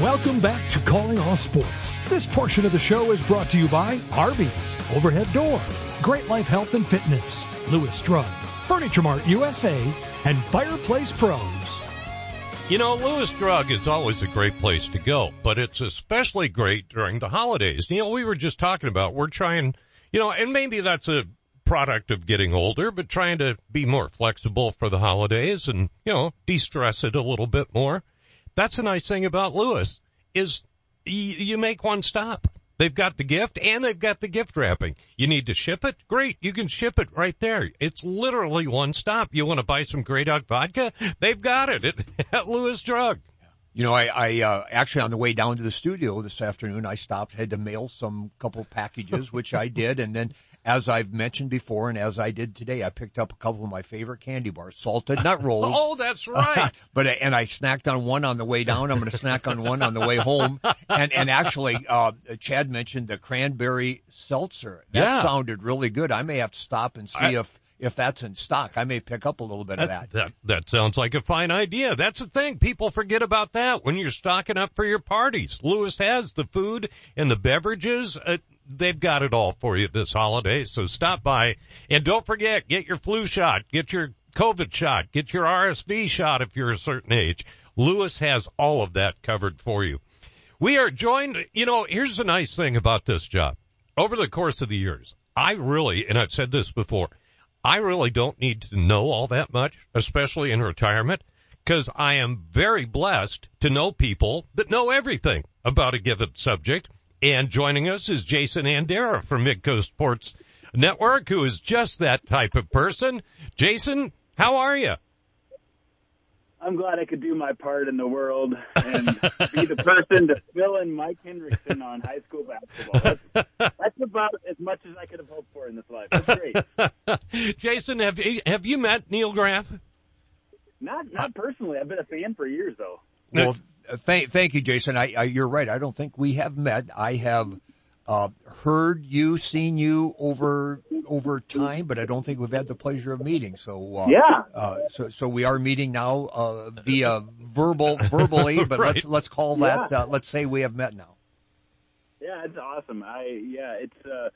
Welcome back to Calling All Sports. This portion of the show is brought to you by Arby's, Overhead Door, Great Life Health and Fitness, Lewis Drug, Furniture Mart USA, and Fireplace Pros. You know, Lewis Drug is always a great place to go, but it's especially great during the holidays. You know, we were just talking about we're trying, you know, and maybe that's a product of getting older, but trying to be more flexible for the holidays and, you know, de-stress it a little bit more. That's a nice thing about Lewis is you, you make one stop. They've got the gift and they've got the gift wrapping. You need to ship it? Great. You can ship it right there. It's literally one stop. You want to buy some Grey Dog vodka? They've got it at, at Lewis Drug. You know, I, I uh, actually on the way down to the studio this afternoon, I stopped, had to mail some couple packages, which I did, and then as I've mentioned before, and as I did today, I picked up a couple of my favorite candy bars, salted nut rolls. oh, that's right. but and I snacked on one on the way down. I'm going to snack on one on the way home. And and actually, uh, Chad mentioned the cranberry seltzer. That Yeah. sounded really good. I may have to stop and see I- if if that's in stock. I may pick up a little bit of that. That that sounds like a fine idea. That's the thing. People forget about that when you're stocking up for your parties. Lewis has the food and the beverages. Uh, they've got it all for you this holiday. So stop by and don't forget, get your flu shot, get your COVID shot, get your RSV shot if you're a certain age. Lewis has all of that covered for you. We are joined, you know, here's the nice thing about this job. Over the course of the years, I really, and I've said this before, I really don't need to know all that much, especially in retirement, because I am very blessed to know people that know everything about a given subject. And joining us is Jason Andera from Midco Sports Network, who is just that type of person. Jason, how are you? I'm glad I could do my part in the world and be the person to fill in Mike Henriksen on high school basketball. That's, that's about as much as I could have hoped for in this life. That's great. Jason, have you, have you met Neil Graff? Not not personally. I've been a fan for years though. Well, thank thank you, Jason. I, I you're right. I don't think we have met. I have uh, heard you, seen you over over time, but I don't think we've had the pleasure of meeting. So uh, Yeah. Uh, so so we are meeting now uh, via verbal verbally, but Right. let's let's call that. Uh, let's say we have met now. Yeah, it's awesome. I yeah, it's uh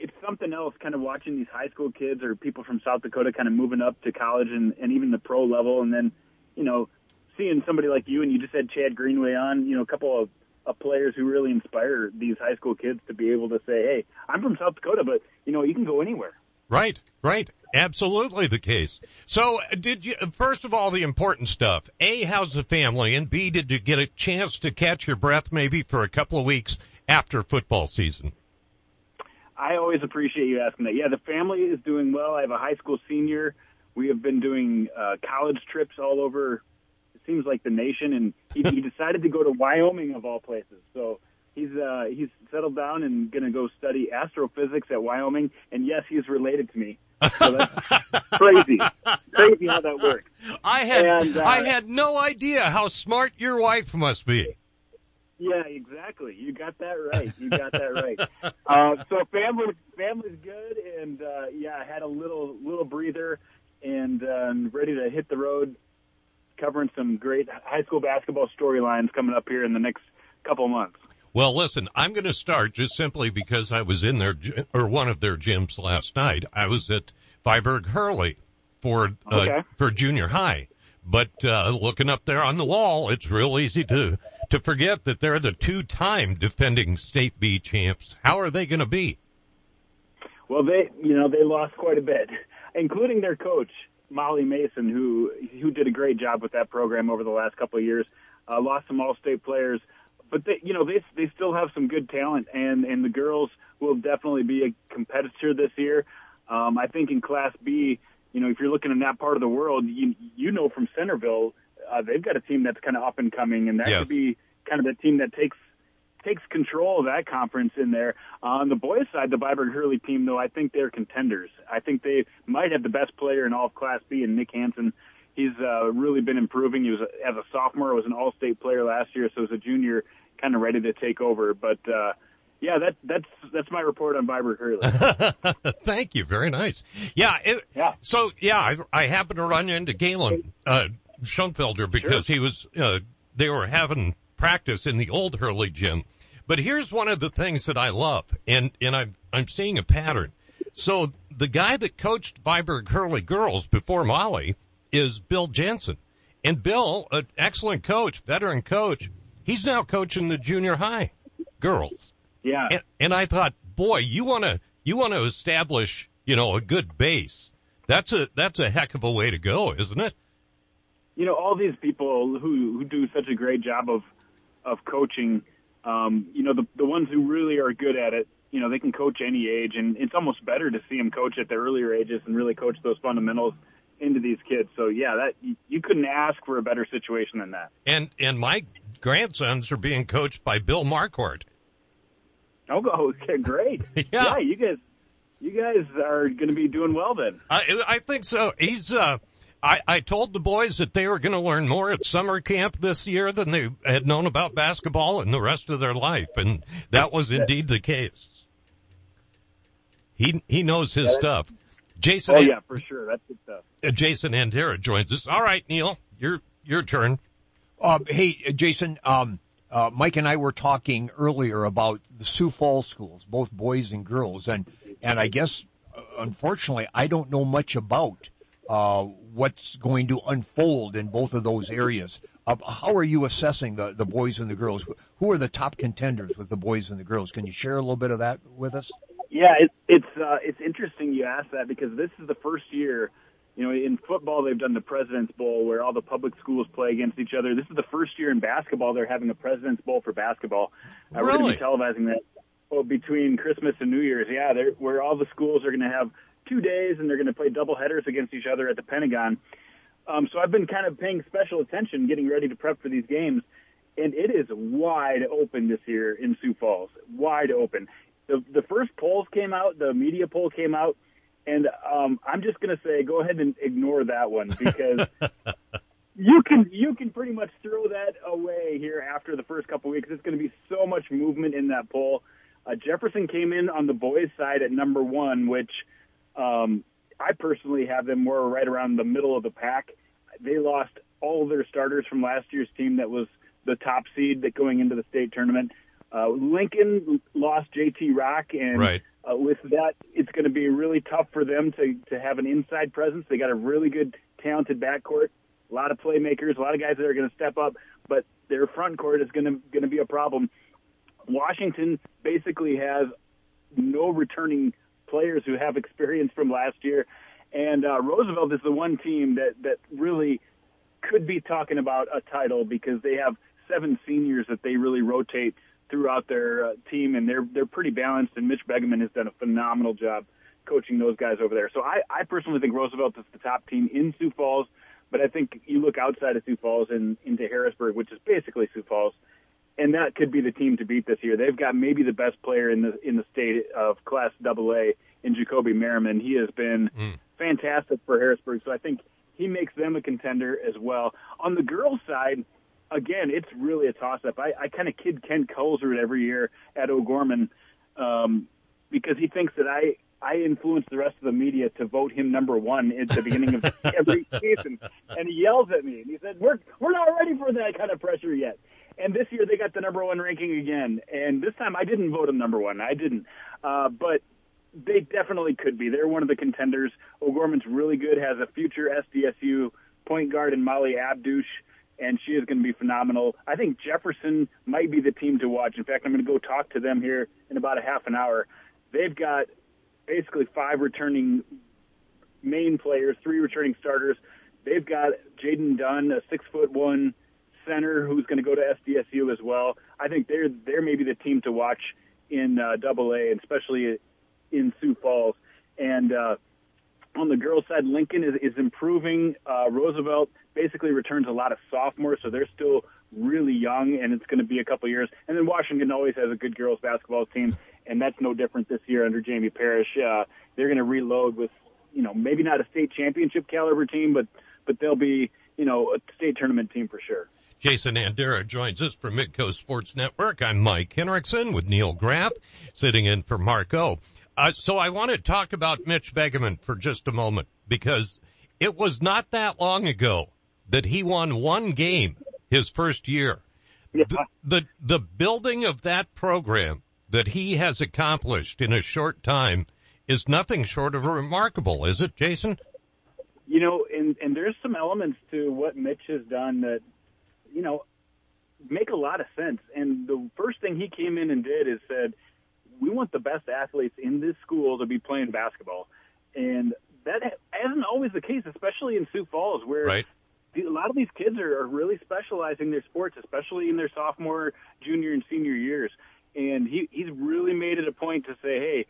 it's something else kind of watching these high school kids or people from South Dakota kind of moving up to college and, and even the pro level and then, you know, seeing somebody like you and you just had Chad Greenway on, you know, a couple of, of players who really inspire these high school kids to be able to say, Hey, I'm from South Dakota, but you know, you can go anywhere. Right, right. Absolutely the case. So did you, first of all, the important stuff. A, how's the family? And B, did you get a chance to catch your breath maybe for a couple of weeks after football season? I always appreciate you asking that. Yeah, the family is doing well. I have a high school senior. We have been doing uh, college trips all over. It seems like the nation, and he, he decided to go to Wyoming of all places. So he's uh, he's settled down and going to go study astrophysics at Wyoming. And yes, he's related to me. So that's crazy, crazy how that works. I had, And, uh, I had no idea how smart your wife must be. Yeah, exactly. You got that right. You got that right. Uh, so family, family's good, and uh, yeah, I had a little little breather, and I'm ready to hit the road, covering some great high school basketball storylines coming up here in the next couple months. Well, listen, I'm going to start just simply because I was in their, or one of their gyms last night. I was at Viborg Hurley for, uh, Okay. for junior high. But, uh, looking up there on the wall, it's real easy to, to forget that they're the two-time defending state B champs. How are they going to be? Well, they you know they lost quite a bit, including their coach Molly Mason, who who did a great job with that program over the last couple of years. Uh, lost some All-State players, but they you know they they still have some good talent, and and the girls will definitely be a competitor this year. Um, I think in Class B, you know, if you're looking in that part of the world, you you know from Centerville, uh, they've got a team that's kind of up and coming, and that Yes. could be kind of the team that takes takes control of that conference in there. On the boys' side, the Viborg Hurley team, though, I think they're contenders. I think they might have the best player in all of Class B, and Nick Hansen. He's uh, really been improving. He was as a sophomore, was an All-State player last year, so as a junior, kind of ready to take over. But uh, yeah, that that's that's my report on Viborg Hurley. Thank you. Very nice. Yeah. It, Yeah. So yeah, I, I happened to run into Galen, uh, Schoenfelder because he was, uh, they were having practice in the old Hurley gym. But here's one of the things that I love, and and I'm I'm seeing a pattern. So the guy that coached Viborg Hurley girls before Molly is Bill Jensen, and Bill, an excellent coach, veteran coach, he's now coaching the junior high girls. Yeah. And, and I thought, boy, you want to you want to establish, you know, a good base. That's a that's a heck of a way to go, isn't it? You know, all these people who who do such a great job of of coaching, um, you know, the the ones who really are good at it, you know, they can coach any age, and it's almost better to see them coach at the earlier ages and really coach those fundamentals into these kids. So yeah, that you couldn't ask for a better situation than that. And and my grandsons are being coached by Bill Marquardt. Oh, okay, great. Yeah. yeah, you guys, you guys are going to be doing well then. I I think so. He's uh I, I told the boys that they were going to learn more at summer camp this year than they had known about basketball in the rest of their life, and that was indeed the case. He he knows his stuff. Jason, Oh yeah, for sure. That's good stuff. uh, Jason Andera joins us. All right, Neil, your your turn. Uh, hey, uh, Jason, um, uh, Mike and I were talking earlier about the Sioux Falls schools, both boys and girls, and and I guess uh, unfortunately I don't know much about uh, what's going to unfold in both of those areas. Uh, how are you assessing the the boys and the girls? Who are the top contenders with the boys and the girls? Can you share a little bit of that with us? Yeah, it, it's uh, it's interesting you ask that because this is the first year. You know, in football they've done the President's Bowl where all the public schools play against each other. This is the first year in basketball they're having a President's Bowl for basketball. Uh, We're going to be televising that oh, between Christmas and New Year's. Yeah, they're, where all the schools are going to have two days and they're going to play double headers against each other at the Pentagon. Um, so I've been kind of paying special attention, getting ready to prep for these games, and it is wide open this year in Sioux Falls. Wide open. The the first polls came out, the media poll came out, and um, I'm just going to say, go ahead and ignore that one because you can you can pretty much throw that away here after the first couple weeks. It's going to be so much movement in that poll. Uh, Jefferson came in on the boys' side at number one, which um, I personally have them more right around the middle of the pack. They lost all their starters from last year's team that was the top seed that going into the state tournament. Uh, Lincoln lost JT Rock, and Right. uh, with that, it's going to be really tough for them to to have an inside presence. They got a really good, talented backcourt, a lot of playmakers, a lot of guys that are going to step up, but their front court is going to going to be a problem. Washington basically has no returning players who have experience from last year, and uh, Roosevelt is the one team that that really could be talking about a title because they have seven seniors that they really rotate throughout their uh, team, and they're they're pretty balanced. And Mitch Begeman has done a phenomenal job coaching those guys over there. So I, I personally think Roosevelt is the top team in Sioux Falls, but I think you look outside of Sioux Falls and into Harrisburg, which is basically Sioux Falls, and that could be the team to beat this year. They've got maybe the best player in the in the state of Class AA in Jacoby Merriman. He has been Mm. fantastic for Harrisburg, so I think he makes them a contender as well. On the girls' side, again, it's really a toss-up. I, I kind of kid Ken Colesrud every year at O'Gorman um, because he thinks that I I influence the rest of the media to vote him number one at the beginning of every season, and he yells at me and he said, "We're we're not ready for that kind of pressure yet." And this year they got the number one ranking again, and this time I didn't vote them number one. I didn't, uh, but they definitely could be. They're one of the contenders. O'Gorman's really good, has a future SDSU point guard in Molly Abdush, and she is going to be phenomenal. I think Jefferson might be the team to watch. In fact, I'm going to go talk to them here in about a half an hour. They've got basically five returning main players, three returning starters. They've got Jaden Dunn, a six foot one center who's going to go to SDSU as well. I think they're they're maybe the team to watch in uh, A, and especially in Sioux Falls. And uh, on the girls' side, Lincoln is, is improving. Uh, Roosevelt basically returns a lot of sophomores, so they're still really young, and it's going to be a couple years. And then Washington always has a good girls' basketball team, and that's no different this year under Jamie Parrish. Uh, they're going to reload with, you know, maybe not a state championship caliber team, but but they'll be, you know, a state tournament team for sure. Jason Andera joins us from Midco Sports Network. I'm Mike Henriksen with Neil Graff sitting in for Marco. Uh, so I want to talk about Mitch Begeman for just a moment because it was not that long ago that he won one game his first year. Yeah. the, the the building of that program that he has accomplished in a short time is nothing short of remarkable, is it, Jason? You know, and and there's some elements to what Mitch has done that, you know, make a lot of sense. And the first thing he came in and did is said, we want the best athletes in this school to be playing basketball, and that isn't always the case, especially in Sioux Falls, where Right. a lot of these kids are, are really specializing their sports, especially in their sophomore, junior, and senior years. And he he's really made it a point to say, hey,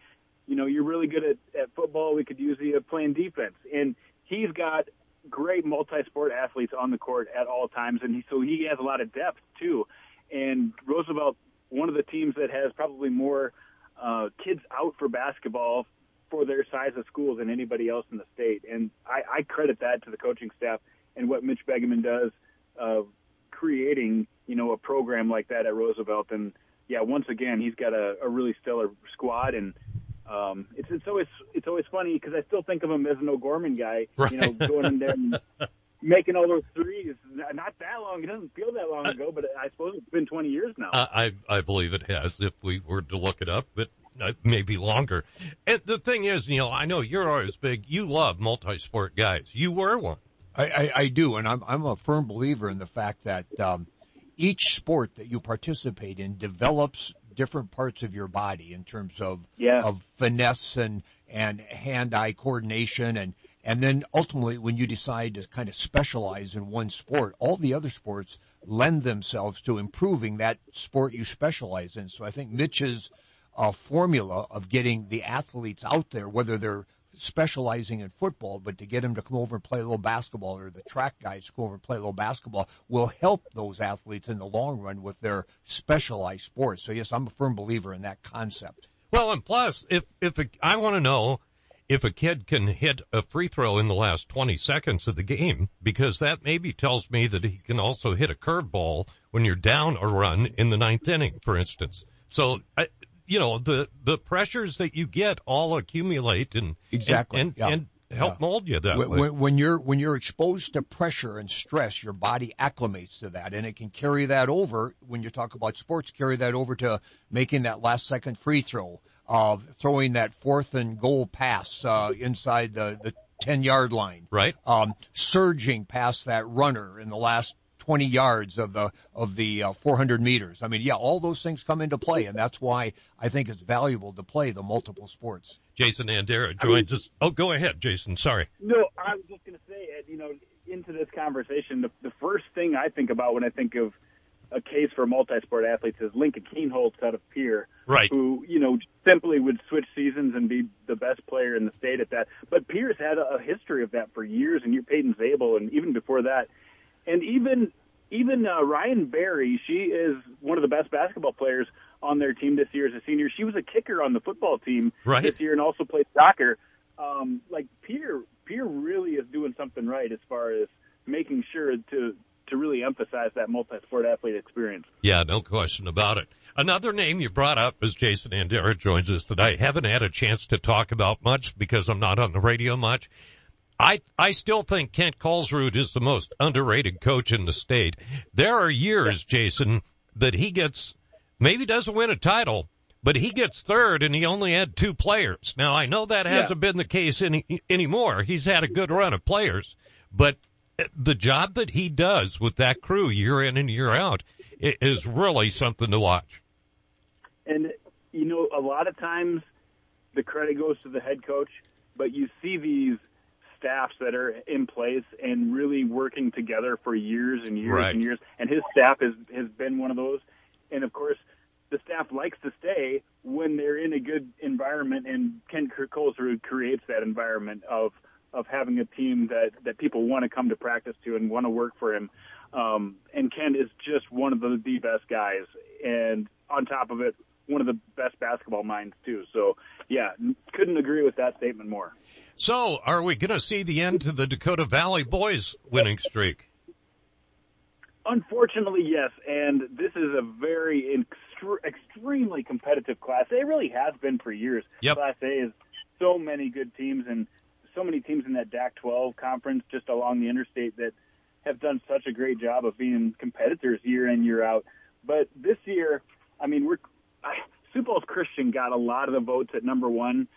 you know, you're really good at, at football. We could use you playing defense. And he's got great multi-sport athletes on the court at all times, and he, so he has a lot of depth too. And Roosevelt, one of the teams that has probably more uh, kids out for basketball for their size of school than anybody else in the state. And I, I credit that to the coaching staff and what Mitch Begeman does of creating, you know, a program like that at Roosevelt. And yeah, once again, he's got a, a really stellar squad and. Um, it's it's always it's always funny because I still think of him as an O'Gorman guy, you know, going in there and making all those threes. Not not that long. It doesn't feel that long ago, but I suppose it's been 20 years now. I I believe it has. If we were to look it up, but uh, maybe longer. And the thing is, you know, I know you're always big. You love multi-sport guys. You were one. I, I, I do, and I'm I'm a firm believer in the fact that um, each sport that you participate in develops different parts of your body in terms of Yeah. of finesse and and hand-eye coordination and and then ultimately when you decide to kind of specialize in one sport, all the other sports lend themselves to improving that sport you specialize in. So I think Mitch's uh, formula of getting the athletes out there, whether they're specializing in football, but to get them to come over and play a little basketball or the track guys to come over and play a little basketball will help those athletes in the long run with their specialized sports. So yes, I'm a firm believer in that concept. Well, and plus, if if a, I want to know if a kid can hit a free throw in the last 20 seconds of the game, because that maybe tells me that he can also hit a curveball when you're down a run in the ninth inning, for instance. So, I, you know, the the pressures that you get all accumulate and Exactly, and and, yeah. and help Yeah. mold you that When, way. when, you're when you're exposed to pressure and stress, your body acclimates to that, and it can carry that over. When you talk about sports, carry that over to making that last second free throw, uh, throwing that fourth and goal pass uh, inside the the ten yard line, right? um, surging past that runner in the last 20 yards of the of the uh, 400 meters. I mean, yeah, all those things come into play, and that's why I think it's valuable to play the multiple sports. Jason Andera joins us. Oh, go ahead, Jason. Sorry. No, I was just going to say, Ed, you know, into this conversation, the, the first thing I think about when I think of a case for multi-sport athletes is Lincoln Kienholz out of Pierre, Right. who, you know, simply would switch seasons and be the best player in the state at that. But Pierre's had a, a history of that for years, and you Peyton Zabel, and even before that. And even even uh, Ryan Berry, she is one of the best basketball players on their team this year as a senior. She was a kicker on the football team Right. this year and also played soccer. Um, like Pierre, Pierre really is doing something right as far as making sure to to really emphasize that multi-sport athlete experience. Yeah, no question about it. Another name you brought up is Jason Andera joins us today. Haven't had a chance to talk about much because I'm not on the radio much. I I still think Kent Colesrud is the most underrated coach in the state. There are years, Jason, that he gets maybe doesn't win a title, but he gets third and he only had two players. Now I know that hasn't been the case any anymore. He's had a good run of players, but eh, the job that he does with that crew year in and year out is really something to watch. And you know, a lot of times the credit goes to the head coach, but you see these staffs that are in place and really working together for years and years Right. and years. And his staff has has been one of those. And of course, the staff likes to stay when they're in a good environment, and Ken Colesrud creates that environment of of having a team that that people want to come to practice to and want to work for him. Um, and Ken is just one of the, the best guys, and on top of it, one of the best basketball minds too. So, yeah, couldn't agree with that statement more. So, are we going to see the end to the Dakota Valley boys winning streak? Unfortunately, yes, and this is a very extre- extremely competitive class. It really has been for years. Yep. Class A is so many good teams and so many teams in that DAC-12 conference just along the interstate that have done such a great job of being competitors year in year out. got a lot of the votes at number one,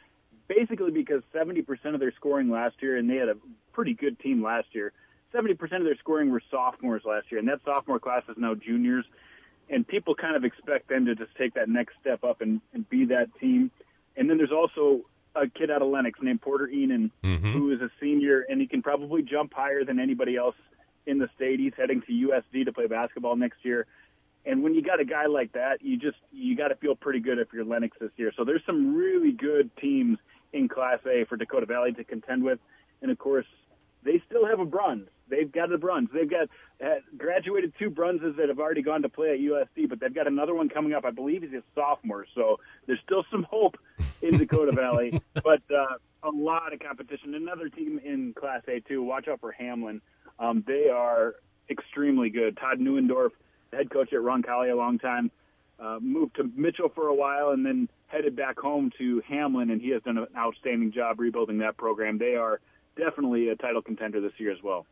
basically because 70% of their scoring last year, and they had a pretty good team last year. 70% of their scoring were sophomores last year, and that sophomore class is now juniors. And people kind of expect them to just take that next step up and, and be that team. And then there's also a kid out of Lennox named Porter Enan, Mhm. who is a senior, and he can probably jump higher than anybody else in the state. He's heading to USD to play basketball next year. And when you got a guy like that, you just you got to feel pretty good if you're Lennox this year. So there's some really good teams in Class A for Dakota Valley to contend with, and of course they still have a Bruns. They've got a Bruns. They've got uh, graduated two Brunses that have already gone to play at USD, but they've got another one coming up. I believe he's a sophomore, so there's still some hope in Dakota Valley, but uh, a lot of competition. Another team in Class A too. Watch out for Hamlin. Um, they are extremely good. Todd Neuendorf, the head coach at Roncalli a long time, uh, moved to Mitchell for a while and then headed back home to Hamlin, and he has done an outstanding job rebuilding that program. They are definitely a title contender this year as well.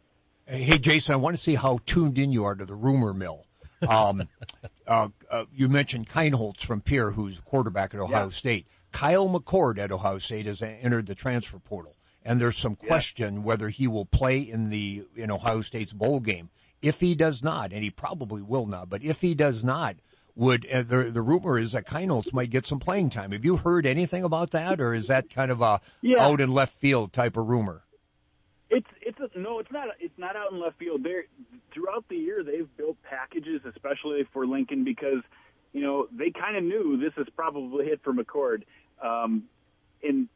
Hey, Jason, I want to see how tuned in you are to the rumor mill. Um, uh, uh, you mentioned Kienholz from Pierre, who's quarterback at Ohio Yeah. State. Kyle McCord at Ohio State has entered the transfer portal, and there's some Yeah. question whether he will play in the in Ohio State's bowl game. If he does not, and he probably will not, but if he does not, would uh, the the rumor is that Kienholz might get some playing time. Have you heard anything about that, or is that kind of a Yeah. out in left field type of rumor? It's it's a, no, it's not. It's not out in left field. They're throughout the year they've built packages, especially for Lincoln, because you know they kind of knew this is probably hit for McCord. Um, and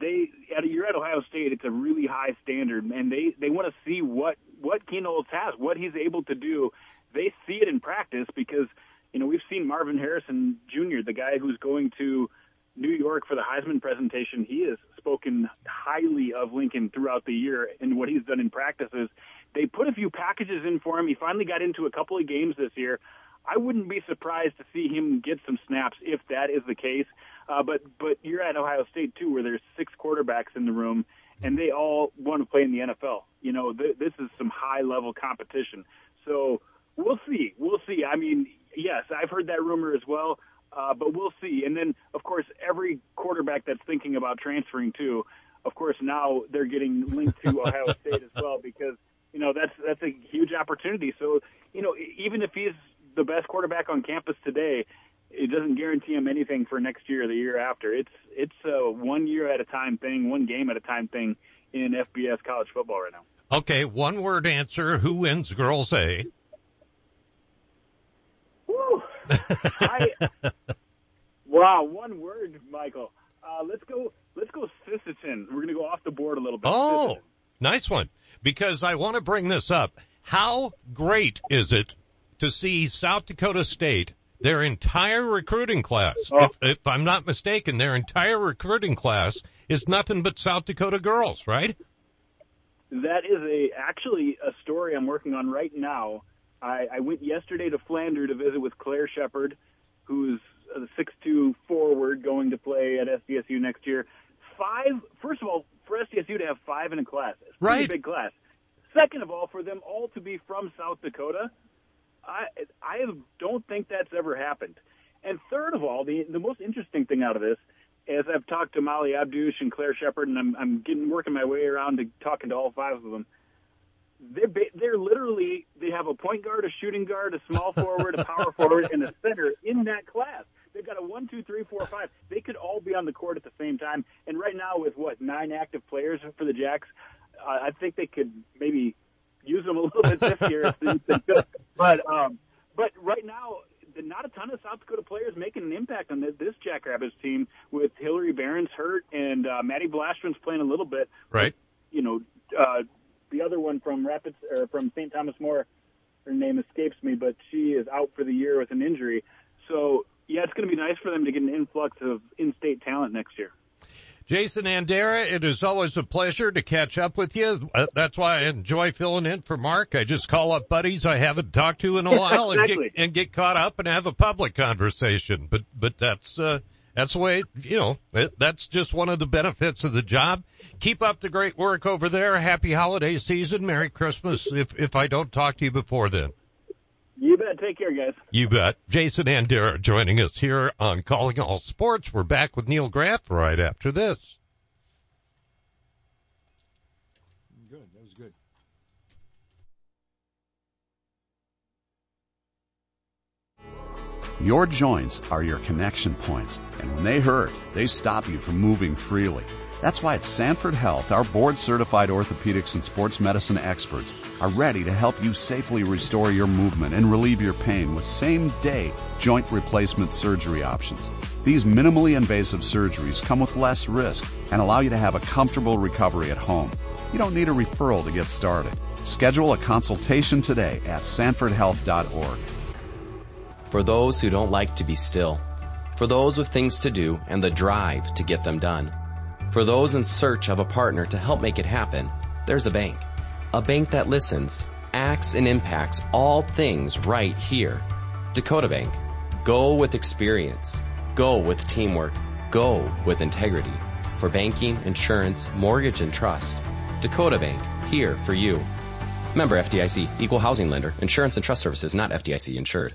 they at you're at Ohio State, it's a really high standard, and they they want to see what what Kienholz has, what he's able to do. They see it in practice because you know we've seen Marvin Harrison Jr., the guy who's going to New York for the Heisman presentation, he has spoken highly of Lincoln throughout the year and what he's done in practices. They put a few packages in for him. He finally got into a couple of games this year. I wouldn't be surprised to see him get some snaps if that is the case. Uh, but but you're at Ohio State too, where there's six quarterbacks in the room, and they all want to play in the NFL. You know, th- this is some high level competition. So we'll see. We'll see. I mean, yes, I've heard that rumor as well. Uh, but we'll see. And then, of course, every quarterback that's thinking about transferring too, of course, now they're getting linked to Ohio State as well because you know that's that's a huge opportunity. So you know, even if he's the best quarterback on campus today, doesn't guarantee him anything for next year or the year after. It's it's a one year at a time thing, one game at a time thing in FBS college football right now. Okay, one word answer. Who wins girls A? Woo. I, wow, one word, Michael. Uh, let's go. Let's go, Sisseton. We're gonna go off the board a little bit. Oh, Sisseton. nice one. Because I want to bring this up. How great is it to see South Dakota State, their entire recruiting class, Oh. if, if I'm not mistaken, their entire recruiting class is nothing but South Dakota girls, right? That is a actually a story I'm working on right now. I, I went yesterday to Flandreau to visit with Claire Shepard, who's a six-two forward going to play at SDSU next year. Five, first of all, for SDSU to have five in a class, it's a pretty Right. big class. Second of all, for them all to be from South Dakota, I I don't think that's ever happened. And third of all, the the most interesting thing out of this, as I've talked to Molly Abdush and Claire Shepard, and I'm I'm getting working my way around to talking to all five of them. They're they're literally they have a point guard, a shooting guard, a small forward, a power forward, and a center in that class. They've got a one, two, three, four, five. They could all be on the court at the same time. And right now, with what nine active players for the Jacks, uh, I think they could maybe use them a little bit this year if they they could. But um, but right now, not a ton of South Dakota players making an impact on this, this Jackrabbits team with Hillary Barron's hurt and uh, Maddie Blastron's playing a little bit. Right. You know, uh, the other one from Rapids or from St. Thomas More, her name escapes me, but she is out for the year with an injury. So yeah, it's going to be nice for them to get an influx of in-state talent next year. Jason Andera, it is always a pleasure to catch up with you. Uh, That's why I enjoy filling in for Mark. I just call up buddies I haven't talked to in a while and get and get caught up and have a public conversation. But but that's uh that's the way you know it, that's just one of the benefits of the job. Keep up the great work over there. Happy holiday season. Merry Christmas. If if I don't talk to you before then. You bet. Take care, guys. You bet. Jason Andera joining us here on Calling All Sports. We're back with Neil Graff right after this. Good. That was good. Your joints are your connection points, and when they hurt, they stop you from moving freely. That's why at Sanford Health, our board certified orthopedics and sports medicine experts are ready to help you safely restore your movement and relieve your pain with same day joint replacement surgery options. These minimally invasive surgeries come with less risk and allow you to have a comfortable recovery at home. You don't need a referral to get started. Schedule a consultation today at sanfordhealth.org. For those who don't like to be still. For those with things to do and the drive to get them done. For those in search of a partner to help make it happen, there's a bank. A bank that listens, acts, and impacts all things right here. Dakota Bank. Go with experience. Go with teamwork. Go with integrity. For banking, insurance, mortgage, and trust. Dakota Bank. Here for you. Member FDIC, equal housing lender, insurance and trust services not FDIC insured.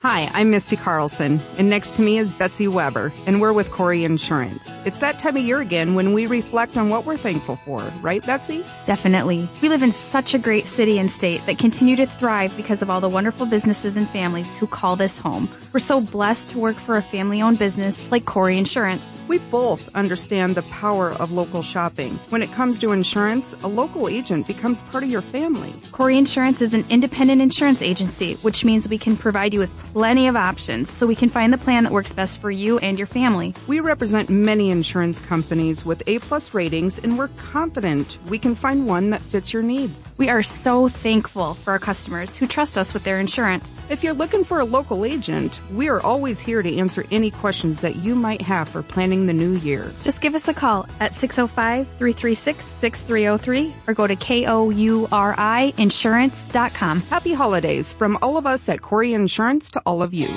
Hi, I'm Misty Carlson, and next to me is Betsy Weber, and we're with Kouri Insurance. It's that time of year again when we reflect on what we're thankful for, right, Betsy? Definitely. We live in such a great city and state that continue to thrive because of all the wonderful businesses and families who call this home. We're so blessed to work for a family owned business like Kouri Insurance. We both understand the power of local shopping. When it comes to insurance, a local agent becomes part of your family. Corey Insurance is an independent insurance agency, which means we can provide you with plenty of options so we can find the plan that works best for you and your family. We represent many insurance companies with A plus ratings and we're confident we can find one that fits your needs. We are so thankful for our customers who trust us with their insurance. If you're looking for a local agent, we are always here to answer any questions that you might have for planning the new year. Just give us a call at 605-336-6303 or go to K-O-U-R-I insurance.com. Happy holidays from all of us at Kouri Insurance to all of you.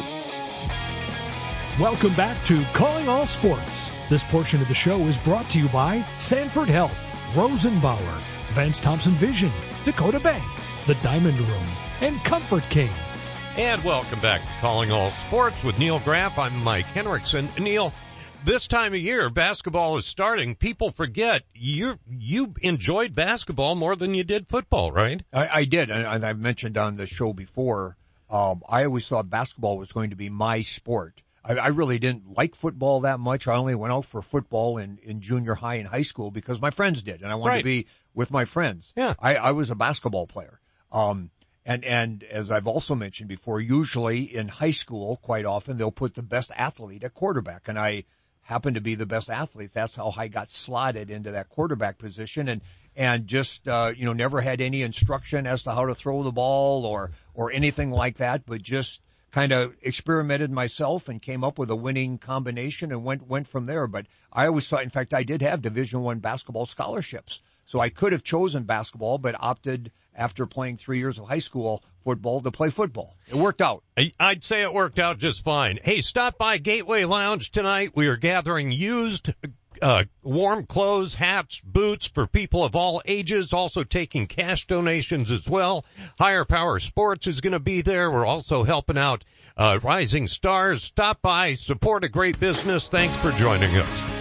Welcome back to Calling All Sports. This portion of the show is brought to you by Sanford Health, Rosenbauer, Vance Thompson Vision, Dakota Bank, The Diamond Room, and Comfort King. And welcome back to Calling All Sports with Neil Graff. I'm Mike Henriksen. Neil, this time of year, basketball is starting. People forget you you enjoyed basketball more than you did football, right? I, I did, and I've mentioned on the show before. Um, I always thought basketball was going to be my sport. I, I really didn't like football that much. I only went out for football in, in junior high and high school because my friends did, and I wanted Right. to be with my friends. Yeah. I, I was a basketball player. Um, and, and as I've also mentioned before, usually in high school, quite often they'll put the best athlete at quarterback. And I happened to be the best athlete. That's how I got slotted into that quarterback position and, and just, uh, you know, never had any instruction as to how to throw the ball or, or anything like that, but just kind of experimented myself and came up with a winning combination and went, went from there. But I always thought, in fact, I did have division one basketball scholarships. So I could have chosen basketball, but opted after playing three years of high school football to play football. It worked out. I'd say it worked out just fine. Hey, stop by Gateway Lounge tonight. We are gathering used uh, warm clothes, hats, boots for people of all ages, also taking cash donations as well. Higher Power Sports is going to be there. We're also helping out uh, Rising Stars. Stop by, support a great business. Thanks for joining us.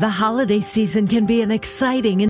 The holiday season can be an exciting